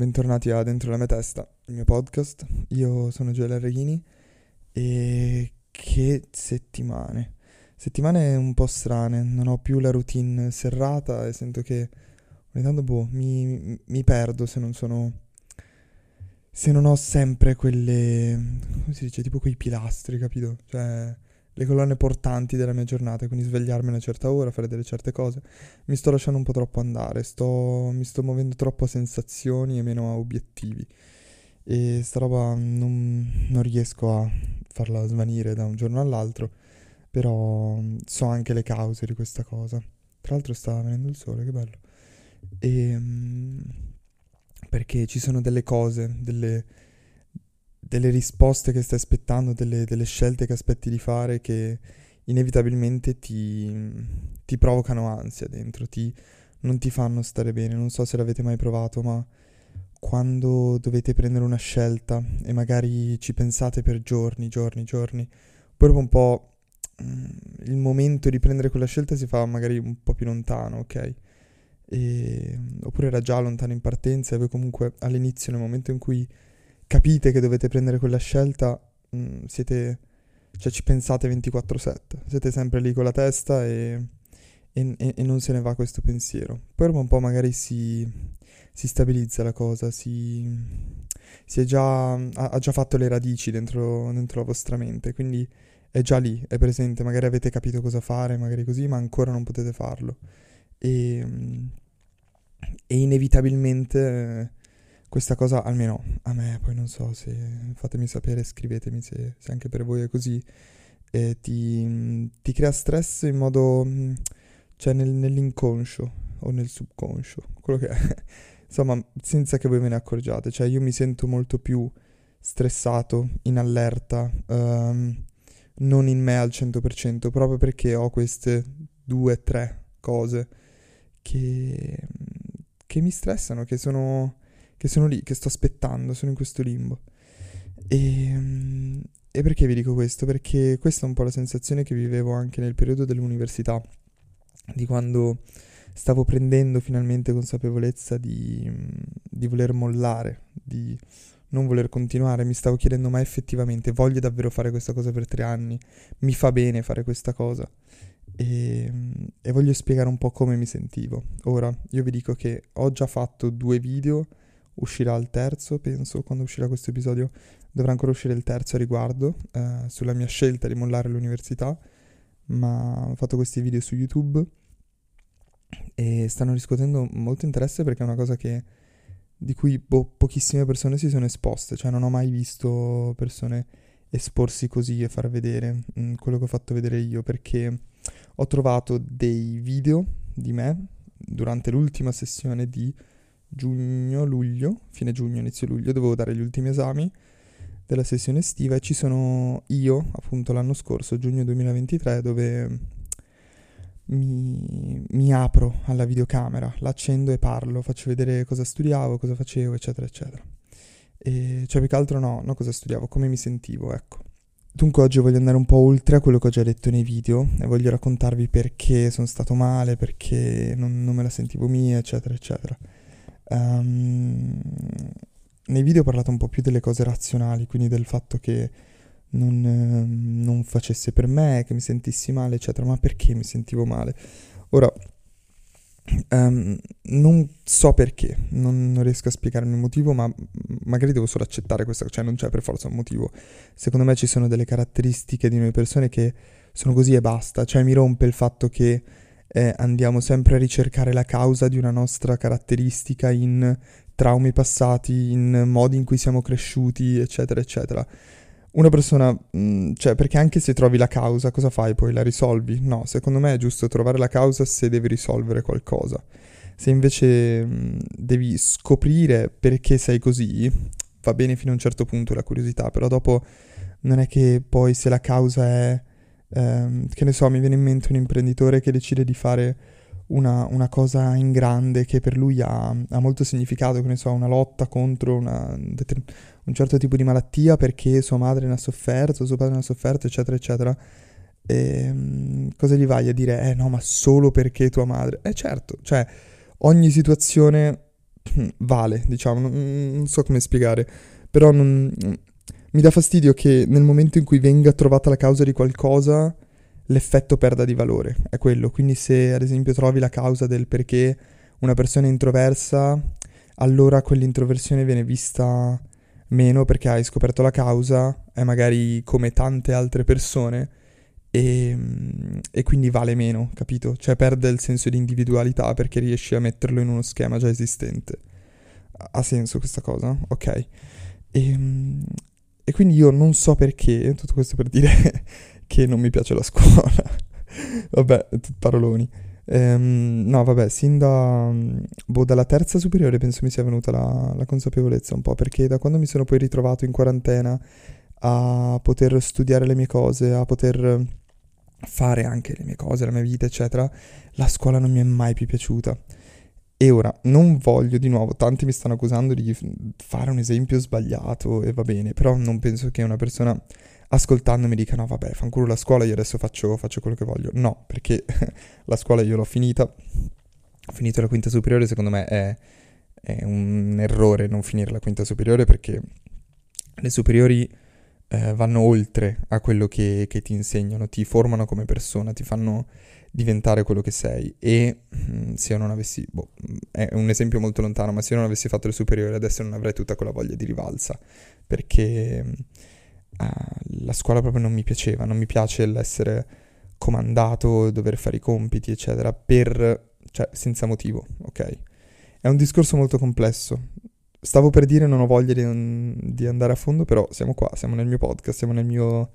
bentornati a Dentro la mia testa, il mio podcast. Io sono Gioele Arreghini e che settimane. Settimane un po' strane, non ho più la routine serrata e sento che ogni tanto boh, mi, mi perdo se non sono... se non ho sempre quelle... come si dice, tipo quei pilastri, capito? Cioè le colonne portanti della mia giornata, quindi svegliarmi a una certa ora, fare delle certe cose. Mi sto lasciando un po' troppo andare, sto, mi sto muovendo troppo a sensazioni e meno a obiettivi. E sta roba non, non riesco a farla svanire da un giorno all'altro, però so anche le cause di questa cosa. Tra l'altro sta venendo il sole, che bello. E, perché ci sono delle cose, delle, delle risposte che stai aspettando, delle, delle, scelte che aspetti di fare che inevitabilmente ti, ti provocano ansia dentro, ti, non ti fanno stare bene. Non so se l'avete mai provato, ma quando dovete prendere una scelta e magari ci pensate per giorni, giorni, giorni, dopo un po' mm, il momento di prendere quella scelta si fa magari un po' più lontano, ok? E, oppure era già lontano in partenza e voi comunque all'inizio, nel momento in cui capite che dovete prendere quella scelta, mh, mm, siete, cioè ci pensate 24/7, siete sempre lì con la testa e, e, e non se ne va questo pensiero. Poi un po' magari si si stabilizza la cosa, si, si già, ha, ha, già fatto le radici dentro, dentro la vostra mente, quindi è già lì, è presente, magari avete capito cosa fare, magari così, ma ancora non potete farlo. E, e inevitabilmente questa cosa, almeno a me, poi non so se fatemi sapere, scrivetemi se, se anche per voi è così, eh, ti, ti, crea stress in modo, cioè nel, nell'inconscio o nel subconscio, quello che è insomma, senza che voi ve ne accorgiate. Cioè, io mi sento molto più stressato, in allerta, um, non in me al 100%, proprio perché ho queste due, tre cose che, che mi stressano, che sono, che sono lì, che sto aspettando, sono in questo limbo. E, e perché vi dico questo? Perché questa è un po' la sensazione che vivevo anche nel periodo dell'università, di quando stavo prendendo finalmente consapevolezza di, di voler mollare, di non voler continuare, mi stavo chiedendo ma effettivamente voglio davvero fare questa cosa per tre anni, mi fa bene fare questa cosa e, e, voglio spiegare un po' come mi sentivo. Ora, io vi dico che ho già fatto due video, uscirà il terzo, penso, quando uscirà questo episodio dovrà ancora uscire il terzo a riguardo, eh, sulla mia scelta di mollare l'università, ma ho fatto questi video su YouTube e stanno riscuotendo molto interesse perché è una cosa che, di cui boh, pochissime persone si sono esposte, cioè non ho mai visto persone esporsi così e far vedere mh, mm, quello che ho fatto vedere io perché ho trovato dei video di me durante l'ultima sessione di giugno, luglio, fine giugno, inizio luglio, dovevo dare gli ultimi esami della sessione estiva e ci sono io, appunto l'anno scorso, giugno 2023, dove mi, mi apro alla videocamera, l'accendo e parlo, faccio vedere cosa studiavo, cosa facevo, eccetera, eccetera. E cioè, più che altro no, no cosa studiavo, come mi sentivo, ecco. Dunque oggi voglio andare un po' oltre a quello che ho già detto nei video e voglio raccontarvi perché sono stato male, perché non, non me la sentivo mia, eccetera, eccetera. Um, nei video ho parlato un po' più delle cose razionali, quindi del fatto che non, eh, non facesse per me, che mi sentissi male, eccetera. Ma perché mi sentivo male? Ora, Um, non so perché, non, non, riesco a spiegarmi il motivo, ma magari devo solo accettare questo, cioè non c'è per forza un motivo. Secondo me ci sono delle caratteristiche di noi persone che sono così e basta, cioè mi rompe il fatto che eh, andiamo sempre a ricercare la causa di una nostra caratteristica in traumi passati, in modi in cui siamo cresciuti, eccetera, eccetera. Una persona, mh, mm, cioè, perché anche se trovi la causa, cosa fai poi? La risolvi? No, secondo me è giusto trovare la causa se devi risolvere qualcosa. Se invece mh, mm, devi scoprire perché sei così, va bene fino a un certo punto la curiosità, però dopo non è che poi se la causa è, ehm, che ne so, mi viene in mente un imprenditore che decide di fare una, una, cosa in grande che per lui ha, ha, molto significato, che ne so, una lotta contro una, un certo tipo di malattia perché sua madre ne ha sofferto, suo padre ne ha sofferto, eccetera, eccetera. E, ehm, cosa gli vai a dire? Eh no, ma solo perché tua madre? Eh certo, cioè ogni situazione vale, diciamo, non, non so come spiegare, però non, mi dà fastidio che nel momento in cui venga trovata la causa di qualcosa l'effetto perda di valore, è quello. Quindi se ad esempio trovi la causa del perché una persona è introversa, allora quell'introversione viene vista meno perché hai scoperto la causa, è magari come tante altre persone e, e, quindi vale meno, capito? Cioè perde il senso di individualità perché riesci a metterlo in uno schema già esistente. Ha senso questa cosa? Ok. E, e quindi io non so perché, tutto questo per dire che non mi piace la scuola. vabbè, paroloni. Ehm, no, vabbè, sin da, boh, dalla terza superiore penso mi sia venuta la, la, consapevolezza un po', perché da quando mi sono poi ritrovato in quarantena a poter studiare le mie cose, a poter fare anche le mie cose, la mia vita, eccetera, la scuola non mi è mai più piaciuta. E ora, non voglio di nuovo, tanti mi stanno accusando di fare un esempio sbagliato e va bene, però non penso che una persona ascoltandomi dica no vabbè, fanculo la scuola, io adesso faccio, faccio quello che voglio. No, perché la scuola io l'ho finita, ho finito la quinta superiore, secondo me è, è un errore non finire la quinta superiore perché le superiori eh, vanno oltre a quello che, che, ti insegnano, ti formano come persona, ti fanno diventare quello che sei e mm, se io non avessi, boh, è un esempio molto lontano, ma se io non avessi fatto le superiori adesso non avrei tutta quella voglia di rivalsa, perché uh, la scuola proprio non mi piaceva, non mi piace l'essere comandato, dover fare i compiti, eccetera, per, cioè, senza motivo, ok? È un discorso molto complesso. Stavo per dire non ho voglia di, di andare a fondo, però siamo qua, siamo nel mio podcast, siamo nel mio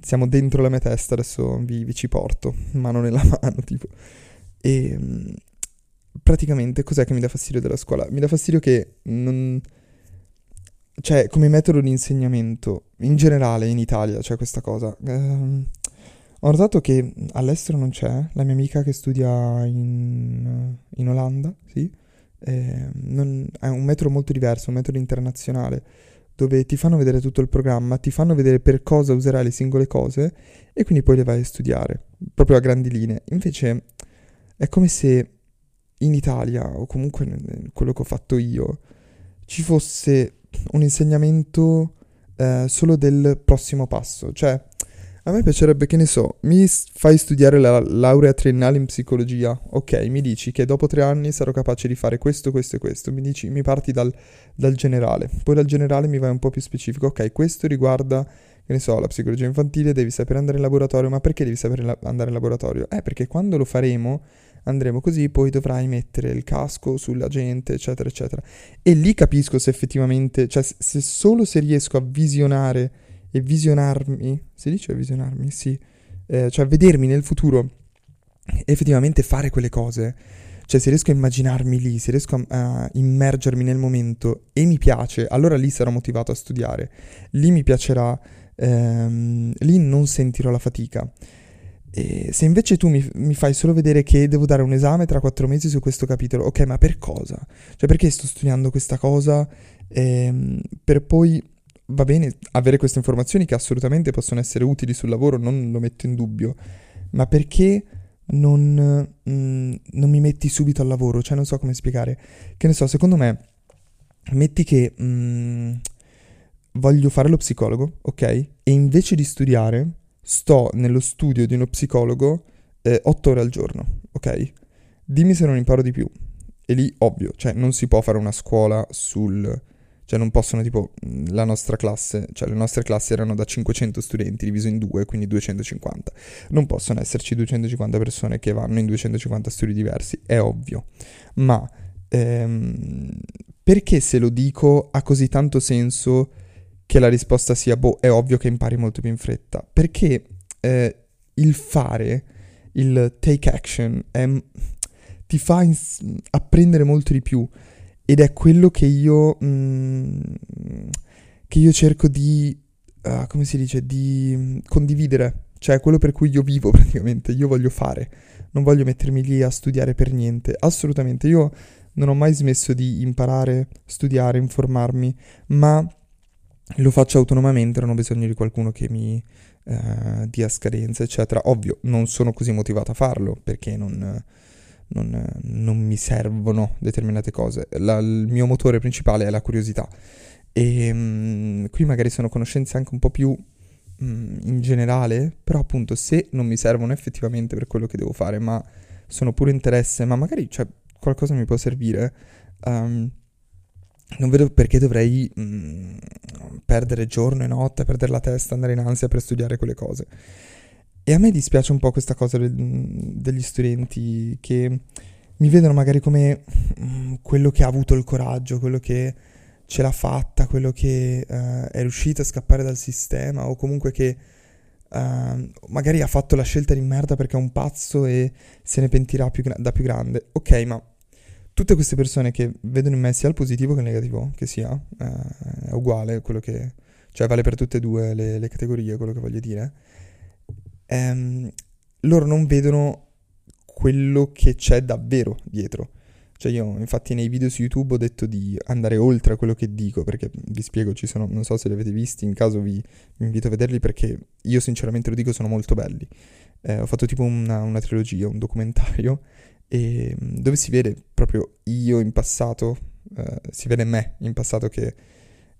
siamo dentro la mia testa, adesso vi, vi ci porto, mano nella mano, tipo. E praticamente cos'è che mi dà fastidio della scuola? Mi dà fastidio che non... Cioè, come metodo di insegnamento, in generale in Italia c'è questa cosa. Eh, ho notato che all'estero non c'è, la mia amica che studia in, in Olanda, sì, eh, non, è un metodo molto diverso, un metodo internazionale dove ti fanno vedere tutto il programma, ti fanno vedere per cosa userai le singole cose e quindi poi le vai a studiare, proprio a grandi linee. Invece è come se in Italia, o comunque in quello che ho fatto io, ci fosse un insegnamento eh, solo del prossimo passo, cioè a me piacerebbe, che ne so, mi fai studiare la laurea triennale in psicologia, ok, mi dici che dopo tre anni sarò capace di fare questo, questo e questo, mi dici, mi parti dal, dal generale, poi dal generale mi vai un po' più specifico, ok, questo riguarda, che ne so, la psicologia infantile, devi sapere andare in laboratorio, ma perché devi sapere la- andare in laboratorio? Eh, perché quando lo faremo andremo così, poi dovrai mettere il casco sulla gente, eccetera, eccetera. E lì capisco se effettivamente, cioè se solo se riesco a visionare e visionarmi, si dice visionarmi? Sì, eh, cioè vedermi nel futuro effettivamente fare quelle cose. Cioè, se riesco a immaginarmi lì, se riesco a, a, immergermi nel momento e mi piace, allora lì sarò motivato a studiare. Lì mi piacerà, ehm, lì non sentirò la fatica. E se invece tu mi, mi, fai solo vedere che devo dare un esame tra quattro mesi su questo capitolo, ok, ma per cosa? Cioè, perché sto studiando questa cosa? Ehm, per poi va bene avere queste informazioni che assolutamente possono essere utili sul lavoro, non lo metto in dubbio, ma perché non, mm, non mi metti subito al lavoro? Cioè non so come spiegare. Che ne so, secondo me, metti che mm, voglio fare lo psicologo, ok? E invece di studiare, sto nello studio di uno psicologo eh, 8 ore al giorno, ok? dimmi se non imparo di più. E lì, ovvio, cioè non si può fare una scuola sul... Cioè non possono, tipo, la nostra classe, cioè le nostre classi erano da 500 studenti diviso in due, quindi 250. Non possono esserci 250 persone che vanno in 250 studi diversi, è ovvio. Ma ehm, perché se lo dico ha così tanto senso che la risposta sia, boh, è ovvio che impari molto più in fretta? Perché eh, il fare, il take action, è, ti fa ins- apprendere molto di più. Ed è quello che io, mm, che io cerco di, uh, come si dice, di condividere, cioè quello per cui io vivo praticamente, io voglio fare, non voglio mettermi lì a studiare per niente, assolutamente, io non ho mai smesso di imparare, studiare, informarmi, ma lo faccio autonomamente, non ho bisogno di qualcuno che mi uh, dia scadenze, eccetera. Ovvio, non sono così motivato a farlo perché non, non, non mi servono determinate cose. La, il mio motore principale è la curiosità. E um, qui magari sono conoscenze anche un po' più um, in generale, però appunto se non mi servono effettivamente per quello che devo fare, ma sono pure interesse, ma magari cioè, qualcosa mi può servire. Um, non vedo perché dovrei mh, mm, perdere giorno e notte, perdere la testa, andare in ansia per studiare quelle cose. E a me dispiace un po' questa cosa del, degli studenti che mi vedono magari come mh, mm, quello che ha avuto il coraggio, quello che ce l'ha fatta, quello che uh, è riuscito a scappare dal sistema o comunque che uh, magari ha fatto la scelta di merda perché è un pazzo e se ne pentirà più gra- da più grande. Ok, ma tutte queste persone che vedono in me sia il positivo che il negativo, che sia, eh, è uguale, quello che, cioè vale per tutte e due le, le categorie, quello che voglio dire, ehm, loro non vedono quello che c'è davvero dietro. Cioè io infatti nei video su YouTube ho detto di andare oltre a quello che dico, perché vi spiego, ci sono, non so se li avete visti, in caso vi, vi invito a vederli perché io sinceramente lo dico, sono molto belli. Eh, ho fatto tipo una, una trilogia, un documentario e mm, dove si vede proprio io in passato, eh, si vede me in passato che,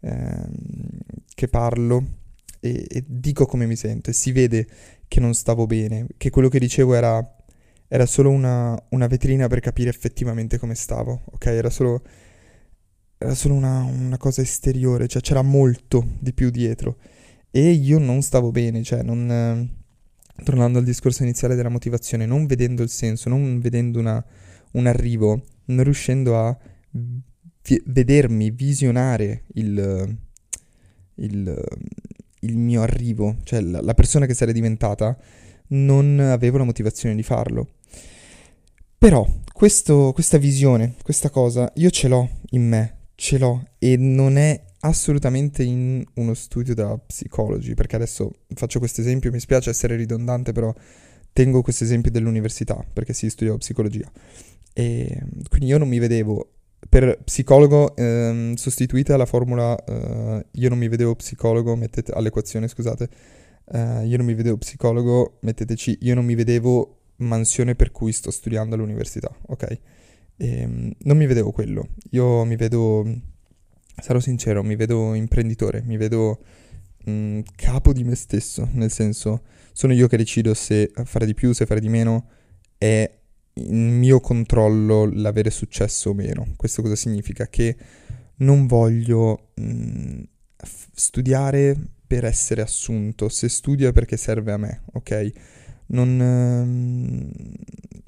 eh, che parlo e, e, dico come mi sento e si vede che non stavo bene, che quello che dicevo era, era solo una, una, vetrina per capire effettivamente come stavo, ok? Era solo, era solo una, una cosa esteriore, cioè c'era molto di più dietro e io non stavo bene, cioè non tornando al discorso iniziale della motivazione, non vedendo il senso, non vedendo una, un arrivo, non riuscendo a vi- vedermi, visionare il, il, il, mio arrivo, cioè la, la persona che sarei diventata, non avevo la motivazione di farlo. Però questo, questa visione, questa cosa, io ce l'ho in me, ce l'ho e non è assolutamente in uno studio da psicologi, perché adesso faccio questo esempio, mi spiace essere ridondante, però tengo questo esempio dell'università, perché si studiava psicologia. E quindi io non mi vedevo per psicologo ehm, sostituite alla formula eh, io non mi vedevo psicologo, mettete all'equazione, scusate. Eh, io non mi vedevo psicologo, metteteci io non mi vedevo mansione per cui sto studiando all'università, ok? E, ehm, non mi vedevo quello. Io mi vedo sarò sincero, mi vedo imprenditore, mi vedo mh, mm, capo di me stesso, nel senso sono io che decido se fare di più, se fare di meno, è in mio controllo l'avere successo o meno. Questo cosa significa? Che non voglio mh, mm, studiare per essere assunto, se studio è perché serve a me, ok? Non, ehm,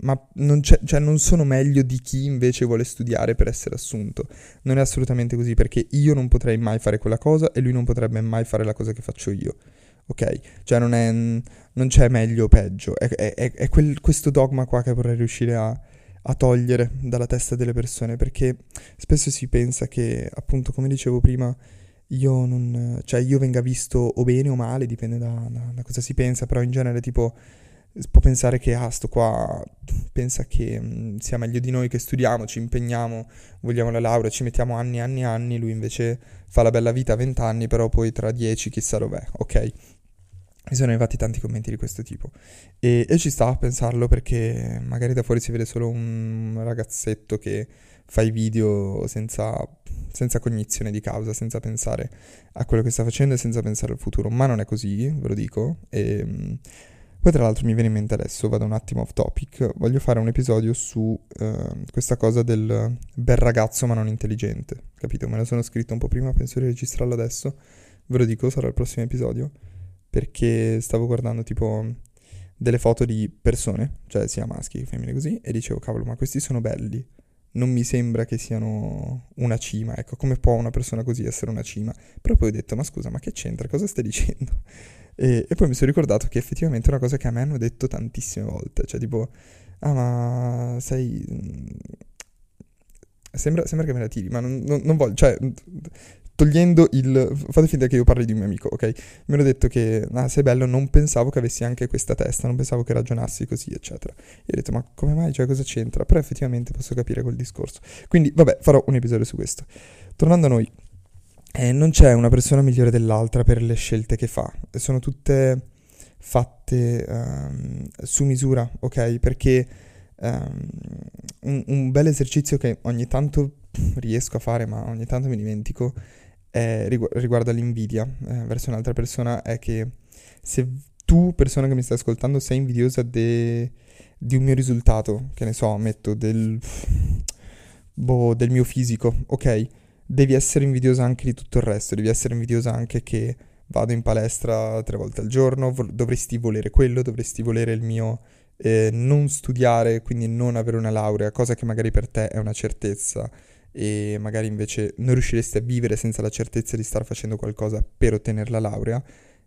ma non, cioè, non, sono meglio di chi invece vuole studiare per essere assunto. Non è assolutamente così perché io non potrei mai fare quella cosa e lui non potrebbe mai fare la cosa che faccio io. Ok? Cioè non, è, non c'è meglio o peggio. È, è, è quel, questo dogma qua che vorrei riuscire a, a togliere dalla testa delle persone perché spesso si pensa che, appunto, come dicevo prima, io non... cioè io venga visto o bene o male, dipende da, da, da cosa si pensa, però in genere tipo può pensare che ah, sto qua pensa che mh, mm, sia meglio di noi che studiamo, ci impegniamo, vogliamo la laurea, ci mettiamo anni e anni e anni, lui invece fa la bella vita a 20 anni, però poi tra 10 chissà dov'è, ok? Mi sono arrivati tanti commenti di questo tipo e, e ci sta a pensarlo perché magari da fuori si vede solo un ragazzetto che fa i video senza, senza cognizione di causa, senza pensare a quello che sta facendo e senza pensare al futuro, ma non è così, ve lo dico, e mm, Poi tra l'altro mi viene in mente adesso, vado un attimo off topic, voglio fare un episodio su uh, questa cosa del bel ragazzo ma non intelligente, capito? Me lo sono scritto un po' prima, penso di registrarlo adesso, ve lo dico, sarà il prossimo episodio, perché stavo guardando tipo delle foto di persone, cioè sia maschi che femmine così, e dicevo, cavolo, ma questi sono belli, non mi sembra che siano una cima, ecco, come può una persona così essere una cima? Però poi ho detto, ma scusa, ma che c'entra? Cosa stai dicendo? E, e, poi mi sono ricordato che effettivamente è una cosa che a me hanno detto tantissime volte, cioè tipo, ah ma sei... Mm, sembra, sembra che me la tiri, ma non, non, non voglio, cioè, togliendo il... fate finta che io parli di un mio amico, ok? Mi hanno detto che, ah sei bello, non pensavo che avessi anche questa testa, non pensavo che ragionassi così, eccetera. E ho detto, ma come mai, cioè cosa c'entra? Però effettivamente posso capire quel discorso. Quindi, vabbè, farò un episodio su questo. Tornando a noi, eh, non c'è una persona migliore dell'altra per le scelte che fa, sono tutte fatte um, su misura, ok? Perché um, un, un, bel esercizio che ogni tanto riesco a fare, ma ogni tanto mi dimentico, è, rigu- riguarda l'invidia eh, verso un'altra persona, è che se tu, persona che mi stai ascoltando, sei invidiosa de- di un mio risultato, che ne so, metto del, boh, del mio fisico, ok? Devi essere invidiosa anche di tutto il resto, devi essere invidiosa anche che vado in palestra tre volte al giorno, vo- dovresti volere quello, dovresti volere il mio eh, non studiare, quindi non avere una laurea, cosa che magari per te è una certezza e magari invece non riusciresti a vivere senza la certezza di star facendo qualcosa per ottenere la laurea.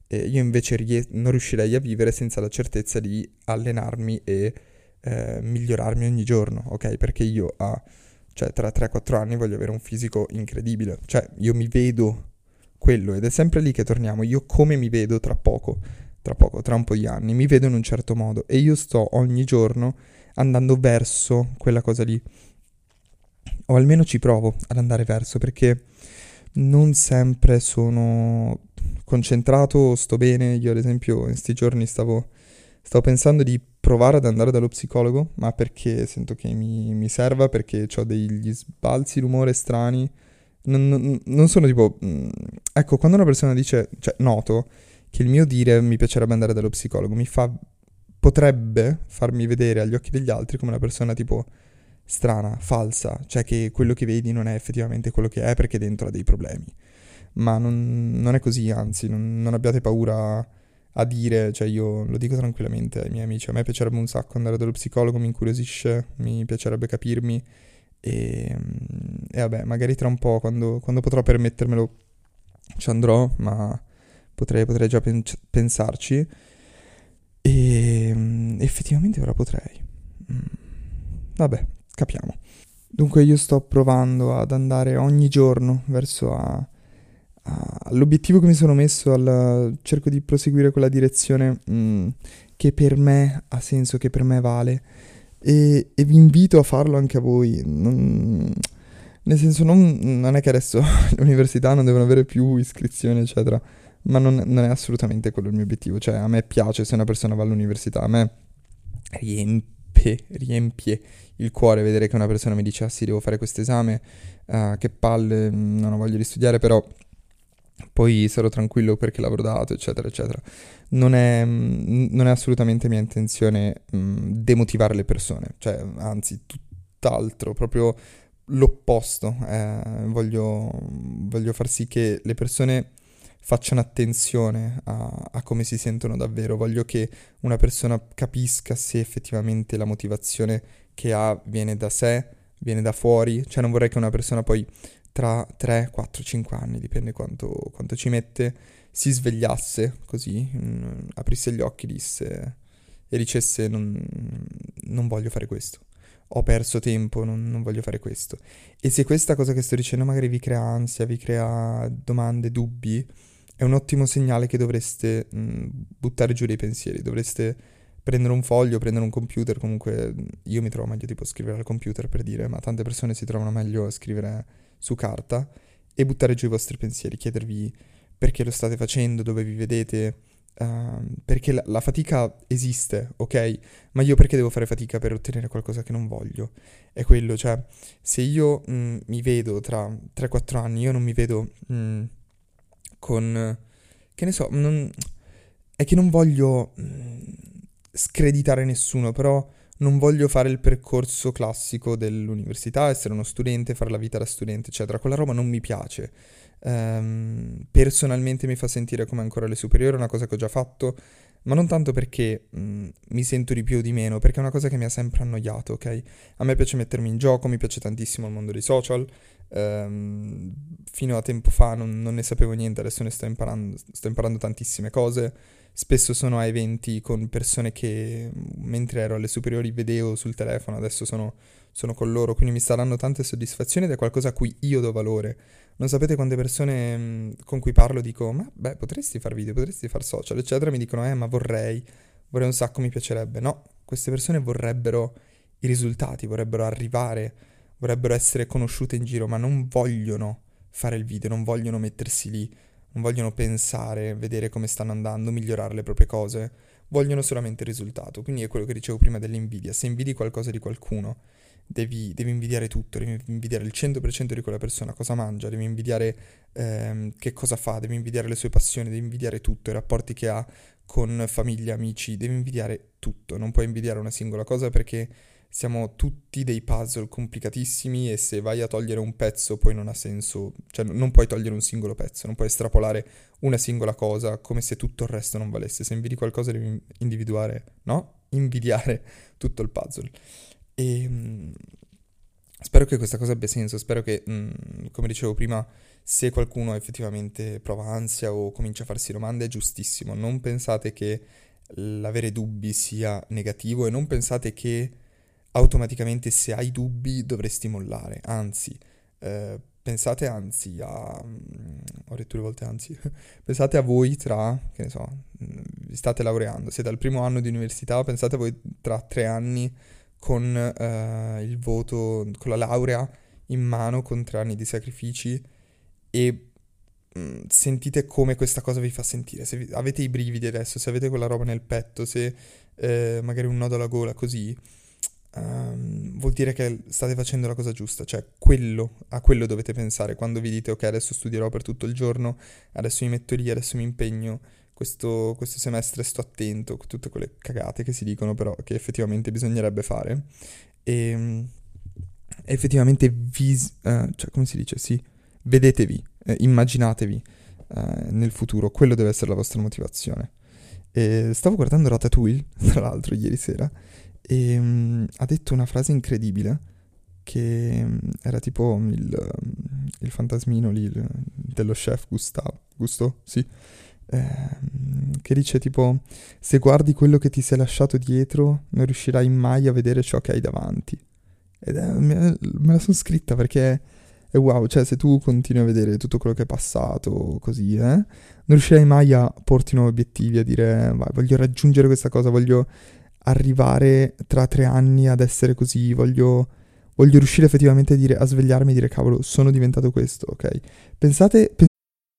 Eh, io invece ries- non riuscirei a vivere senza la certezza di allenarmi e eh, migliorarmi ogni giorno, ok? Perché io a cioè, tra 3-4 anni voglio avere un fisico incredibile. Cioè, io mi vedo quello ed è sempre lì che torniamo. Io come mi vedo tra poco, tra poco, tra un po' di anni, mi vedo in un certo modo e io sto ogni giorno andando verso quella cosa lì. O almeno ci provo ad andare verso perché non sempre sono concentrato, sto bene. Io ad esempio in questi giorni stavo, stavo pensando di provare ad andare dallo psicologo, ma perché sento che mi, mi serva, perché ho degli sbalzi d'umore strani. Non, non, non sono tipo... Mm, ecco, quando una persona dice, cioè noto che il mio dire mi piacerebbe andare dallo psicologo, mi fa... potrebbe farmi vedere agli occhi degli altri come una persona tipo strana, falsa, cioè che quello che vedi non è effettivamente quello che è perché dentro ha dei problemi. Ma non, non è così, anzi, non, non abbiate paura a dire, cioè io lo dico tranquillamente ai miei amici, a me piacerebbe un sacco andare dallo psicologo, mi incuriosisce, mi piacerebbe capirmi e, e vabbè, magari tra un po' quando, quando, potrò permettermelo ci andrò, ma potrei, potrei già pen- pensarci e effettivamente ora potrei. Mm, vabbè, capiamo. Dunque io sto provando ad andare ogni giorno verso a all'obiettivo che mi sono messo, al, cerco di proseguire quella direzione mh, mm, che per me ha senso, che per me vale e, e vi invito a farlo anche a voi. Non, nel senso, non, non, è che adesso l'università non devono avere più iscrizioni, eccetera, ma non, non, è assolutamente quello il mio obiettivo. Cioè, a me piace se una persona va all'università, a me riempie, riempie il cuore vedere che una persona mi dice, ah sì, devo fare questo esame, uh, che palle, non ho voglia di studiare, però poi sarò tranquillo perché l'avrò dato, eccetera, eccetera. Non è, mm, non è assolutamente mia intenzione mh, mm, demotivare le persone, cioè, anzi, tutt'altro, proprio l'opposto. Eh, voglio, voglio, far sì che le persone facciano attenzione a, a, come si sentono davvero. Voglio che una persona capisca se effettivamente la motivazione che ha viene da sé, viene da fuori. Cioè, non vorrei che una persona poi tra 3, 4, 5 anni, dipende quanto, quanto ci mette, si svegliasse così, mh, mm, aprisse gli occhi disse, e dicesse non, non, voglio fare questo, ho perso tempo, non, non, voglio fare questo. E se questa cosa che sto dicendo magari vi crea ansia, vi crea domande, dubbi, è un ottimo segnale che dovreste mh, mm, buttare giù dei pensieri, dovreste prendere un foglio, prendere un computer, comunque io mi trovo meglio tipo scrivere al computer per dire, ma tante persone si trovano meglio a scrivere su carta e buttare giù i vostri pensieri, chiedervi perché lo state facendo, dove vi vedete, uh, perché la, la, fatica esiste, ok? Ma io perché devo fare fatica per ottenere qualcosa che non voglio? È quello, cioè, se io mh, mm, mi vedo tra 3-4 anni, io non mi vedo mh, mm, con... che ne so, non, è che non voglio... Mh, mm, screditare nessuno, però non voglio fare il percorso classico dell'università, essere uno studente, fare la vita da studente, eccetera. Quella roba non mi piace. Um, personalmente mi fa sentire come ancora le superiori, è una cosa che ho già fatto, ma non tanto perché mm, mi sento di più o di meno, perché è una cosa che mi ha sempre annoiato, ok? A me piace mettermi in gioco, mi piace tantissimo il mondo dei social, um, fino a tempo fa non, non, ne sapevo niente, adesso ne sto imparando, sto imparando tantissime cose, spesso sono a eventi con persone che mentre ero alle superiori vedevo sul telefono, adesso sono, sono con loro, quindi mi sta dando tante soddisfazioni ed è qualcosa a cui io do valore non sapete quante persone con cui parlo dico, ma beh, potresti fare video, potresti fare social, eccetera, mi dicono, eh, ma vorrei, vorrei un sacco, mi piacerebbe. No, queste persone vorrebbero i risultati, vorrebbero arrivare, vorrebbero essere conosciute in giro, ma non vogliono fare il video, non vogliono mettersi lì, non vogliono pensare, vedere come stanno andando, migliorare le proprie cose, vogliono solamente il risultato. Quindi è quello che dicevo prima dell'invidia. Se invidi qualcosa di qualcuno devi, devi, invidiare tutto, devi invidiare il 100% di quella persona, cosa mangia, devi invidiare ehm, che cosa fa, devi invidiare le sue passioni, devi invidiare tutto, i rapporti che ha con famiglia, amici, devi invidiare tutto, non puoi invidiare una singola cosa perché siamo tutti dei puzzle complicatissimi e se vai a togliere un pezzo poi non ha senso, cioè non puoi togliere un singolo pezzo, non puoi estrapolare una singola cosa come se tutto il resto non valesse, se invidi qualcosa devi individuare, no? Invidiare tutto il puzzle. E mh, spero che questa cosa abbia senso, spero che, mh, come dicevo prima, se qualcuno effettivamente prova ansia o comincia a farsi domande è giustissimo, non pensate che l'avere dubbi sia negativo e non pensate che automaticamente se hai dubbi dovresti mollare, anzi, eh, pensate anzi a... ho detto due volte anzi, pensate a voi tra, che ne so, vi state laureando, siete al primo anno di università, pensate a voi tra tre anni con eh, il voto, con la laurea in mano, con tre anni di sacrifici e mm, sentite come questa cosa vi fa sentire. Se avete i brividi adesso, se avete quella roba nel petto, se eh, magari un nodo alla gola così, um, vuol dire che state facendo la cosa giusta, cioè quello, a quello dovete pensare quando vi dite ok adesso studierò per tutto il giorno, adesso mi metto lì, adesso mi impegno questo, questo, semestre sto attento, tutte quelle cagate che si dicono però che effettivamente bisognerebbe fare. E ehm, effettivamente vi, uh, cioè come si dice, sì, vedetevi, eh, immaginatevi uh, nel futuro, quello deve essere la vostra motivazione. E stavo guardando Ratatouille, tra l'altro, ieri sera, e um, ha detto una frase incredibile che um, era tipo il, il fantasmino lì il, dello chef Gustavo, Gusto? Sì Ehm, che dice tipo se guardi quello che ti sei lasciato dietro non riuscirai mai a vedere ciò che hai davanti. Ed è, me, me la sono scritta perché è wow, cioè se tu continui a vedere tutto quello che è passato così, eh, non riuscirai mai a porti nuovi obiettivi, a dire vai, voglio raggiungere questa cosa, voglio arrivare tra tre anni ad essere così, voglio, voglio riuscire effettivamente a, dire, a svegliarmi e dire cavolo, sono diventato questo, ok? Pensate,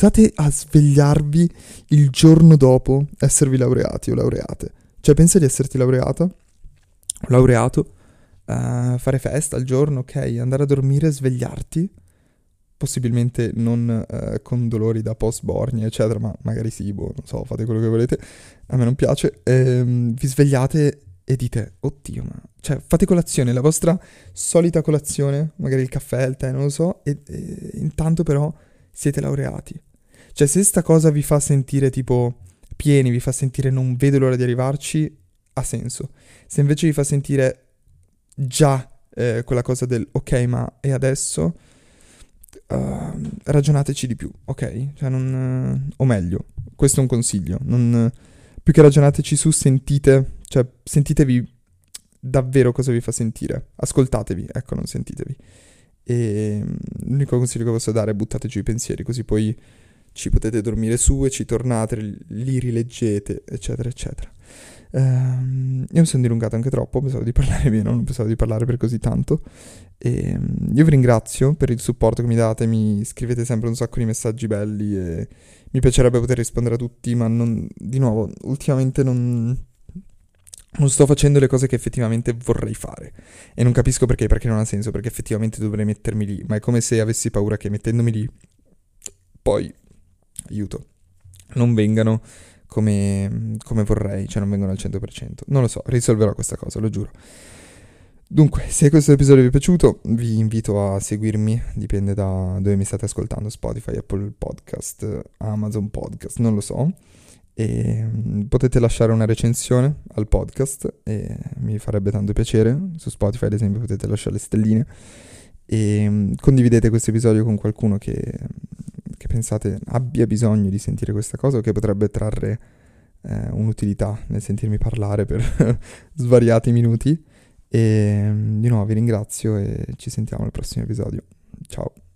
Pensate a svegliarvi il giorno dopo esservi laureati o laureate. Cioè, pensa di esserti laureata, laureato, uh, fare festa il giorno, ok, andare a dormire, svegliarti, possibilmente non uh, con dolori da post-borni, eccetera, ma magari sì, boh, non so, fate quello che volete, a me non piace, ehm, vi svegliate e dite, oddio, ma... Cioè, fate colazione, la vostra solita colazione, magari il caffè, il tè, non lo so, e, e intanto però siete laureati. Cioè, se sta cosa vi fa sentire tipo pieni, vi fa sentire non vedo l'ora di arrivarci, ha senso. Se invece vi fa sentire già eh, quella cosa del ok, ma e adesso? Uh, ragionateci di più, ok? Cioè non, o meglio, questo è un consiglio. Non, più che ragionateci su, sentite, cioè sentitevi davvero cosa vi fa sentire. Ascoltatevi, ecco, non sentitevi. E mm, l'unico consiglio che posso dare è buttateci i pensieri, così poi ci potete dormire su e ci tornate, li rileggete, eccetera, eccetera. Uh, io mi sono dilungato anche troppo, pensavo di parlare meno, non pensavo di parlare per così tanto. E um, io vi ringrazio per il supporto che mi date, mi scrivete sempre un sacco di messaggi belli e mi piacerebbe poter rispondere a tutti, ma non, di nuovo, ultimamente non, non sto facendo le cose che effettivamente vorrei fare. E non capisco perché, perché non ha senso, perché effettivamente dovrei mettermi lì, ma è come se avessi paura che mettendomi lì, poi, aiuto, non vengano come, come vorrei, cioè non vengono al 100%. Non lo so, risolverò questa cosa, lo giuro. Dunque, se questo episodio vi è piaciuto, vi invito a seguirmi, dipende da dove mi state ascoltando, Spotify, Apple Podcast, Amazon Podcast, non lo so. E mm, potete lasciare una recensione al podcast e mi farebbe tanto piacere. Su Spotify, ad esempio, potete lasciare le stelline. E mm, condividete questo episodio con qualcuno che, che pensate abbia bisogno di sentire questa cosa o che potrebbe trarre eh, un'utilità nel sentirmi parlare per svariati minuti. E di nuovo vi ringrazio e ci sentiamo al prossimo episodio. Ciao.